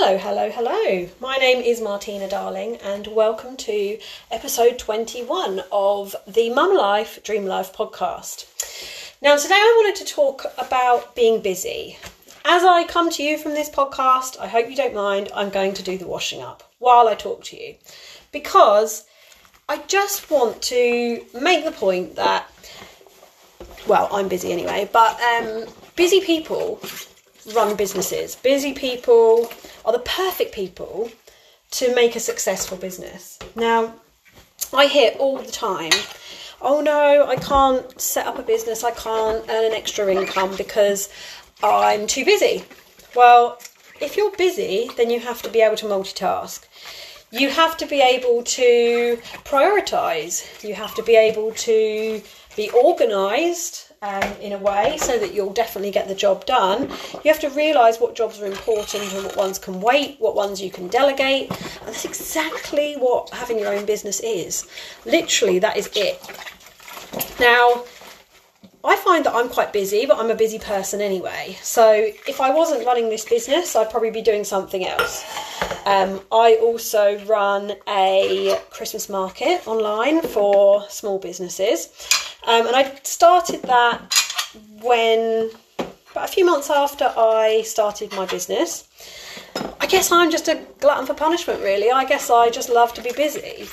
Hello, hello, hello. My name is Martina Darling, and welcome to episode 21 of the Mum Life, Dream Life podcast. Now, today I wanted to talk about being busy. As I come to you from this podcast, I hope you don't mind, I'm going to do the washing up while I talk to you because I just want to make the point that, well, I'm busy anyway, but um, busy people run businesses. Busy people are the perfect people to make a successful business. Now, I hear all the time, oh no, I can't set up a business, I can't earn an extra income because I'm too busy. Well, if you're busy, then you have to be able to multitask. You have to be able to prioritize. You have to be able to be organized um, in a way so that you'll definitely get the job done. You have to realise what jobs are important and what ones can wait, what ones you can delegate. And that's exactly what having your own business is. Literally, that is it. Now, I find that I'm quite busy, but I'm a busy person anyway. So if I wasn't running this business, I'd probably be doing something else. Um, I also run a Christmas market online for small businesses. Um, and I started that when, about a few months after I started my business. I guess I'm just a glutton for punishment, really. I guess I just love to be busy.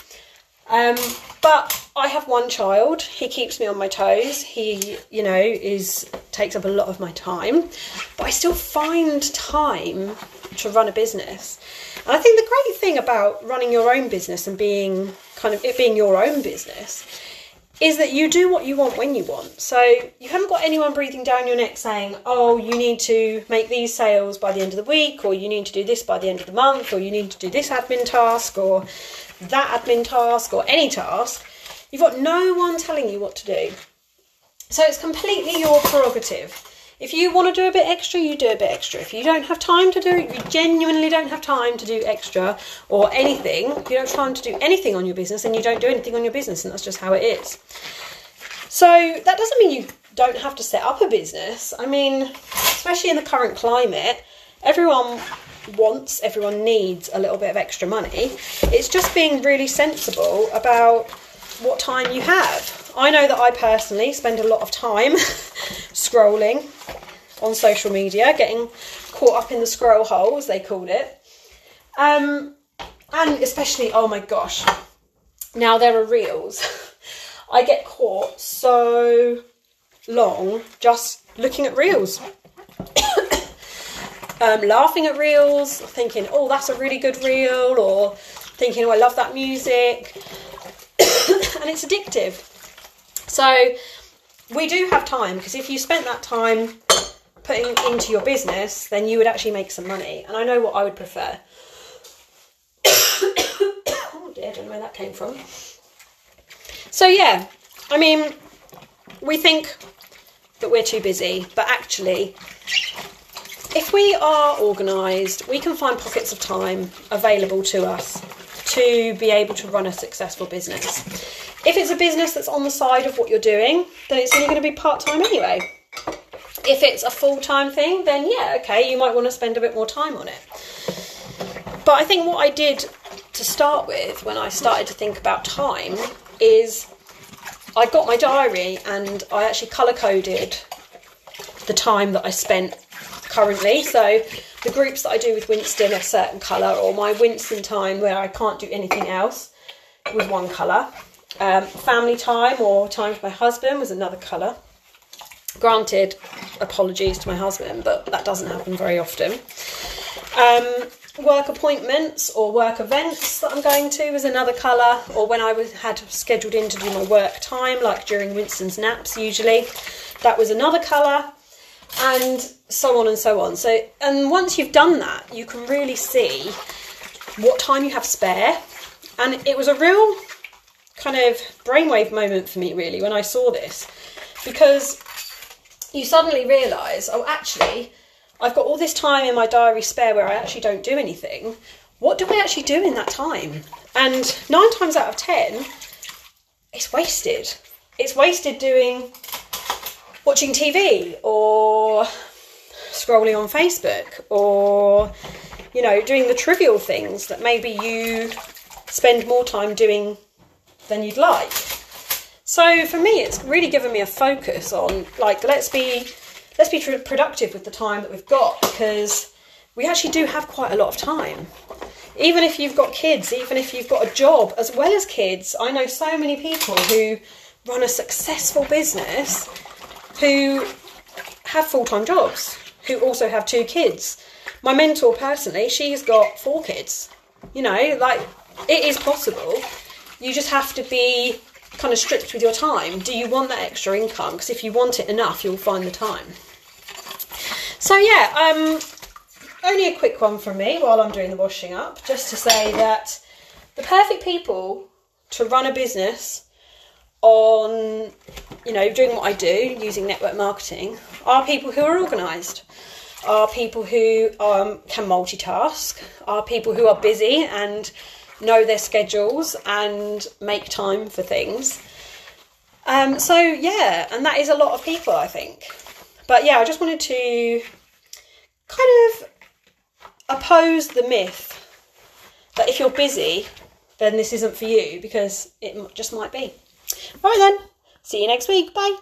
Um, but I have one child. He keeps me on my toes. He, you know, is takes up a lot of my time. But I still find time to run a business. And I think the great thing about running your own business and being kind of it being your own business is that you do what you want when you want. So you haven't got anyone breathing down your neck saying, oh, you need to make these sales by the end of the week, or you need to do this by the end of the month, or you need to do this admin task, or that admin task, or any task. You've got no one telling you what to do. So it's completely your prerogative. If you want to do a bit extra, you do a bit extra. If you don't have time to do it, you genuinely don't have time to do extra or anything, you don't have time to do anything on your business, and you don't do anything on your business, and that's just how it is. So that doesn't mean you don't have to set up a business. I mean, especially in the current climate, everyone wants, everyone needs a little bit of extra money. It's just being really sensible about what time you have. I know that I personally spend a lot of time scrolling on social media, getting caught up in the scroll hole, as they called it. Um, and especially, oh my gosh, now there are reels. I get caught so long just looking at reels. um, laughing at reels, thinking, oh, that's a really good reel, or thinking, oh, I love that music. And it's addictive. So we do have time because if you spent that time putting into your business, then you would actually make some money. And I know what I would prefer. oh dear, I don't know where that came from. So yeah, I mean, we think that we're too busy, but actually, if we are organised, we can find pockets of time available to us to be able to run a successful business. If it's a business that's on the side of what you're doing, then it's only going to be part time anyway. If it's a full time thing, then yeah, okay, you might want to spend a bit more time on it. But I think what I did to start with when I started to think about time is I got my diary and I actually colour coded the time that I spent currently. So the groups that I do with Winston are certain colour, or my Winston time where I can't do anything else with one colour. Um, family time or time with my husband was another colour. Granted, apologies to my husband, but that doesn't happen very often. Um, work appointments or work events that I'm going to was another colour, or when I was had scheduled in to do my work time, like during Winston's naps usually, that was another colour and so on and so on. So, and once you've done that, you can really see what time you have spare. And it was a real kind of brainwave moment for me, really, when I saw this, because you suddenly realise, oh, actually, I've got all this time in my diary spare where I actually don't do anything. What do I actually do in that time? And nine times out of ten, it's wasted. It's wasted doing watching TV or scrolling on Facebook or you know, doing the trivial things that maybe you spend more time doing than you'd like. So for me, it's really given me a focus on like let's be let's be productive with the time that we've got because we actually do have quite a lot of time. Even if you've got kids, even if you've got a job as well as kids, I know so many people who run a successful business who have full time jobs, who also have two kids. My mentor personally, she's got four kids. You know, like it is possible. You just have to be kind of strict with your time. Do you want that extra income? Because if you want it enough, you'll find the time. So yeah, um, only a quick one from me while I'm doing the washing up, just to say that the perfect people to run a business on, you know, doing what I do using network marketing are people who are organised, are people who um, can multitask, are people who are busy and know their schedules and make time for things. Um, so yeah, and that is a lot of people, I think. But yeah, I just wanted to kind of oppose the myth that if you're busy, then this isn't for you because it just might be. Right then, see you next week. Bye.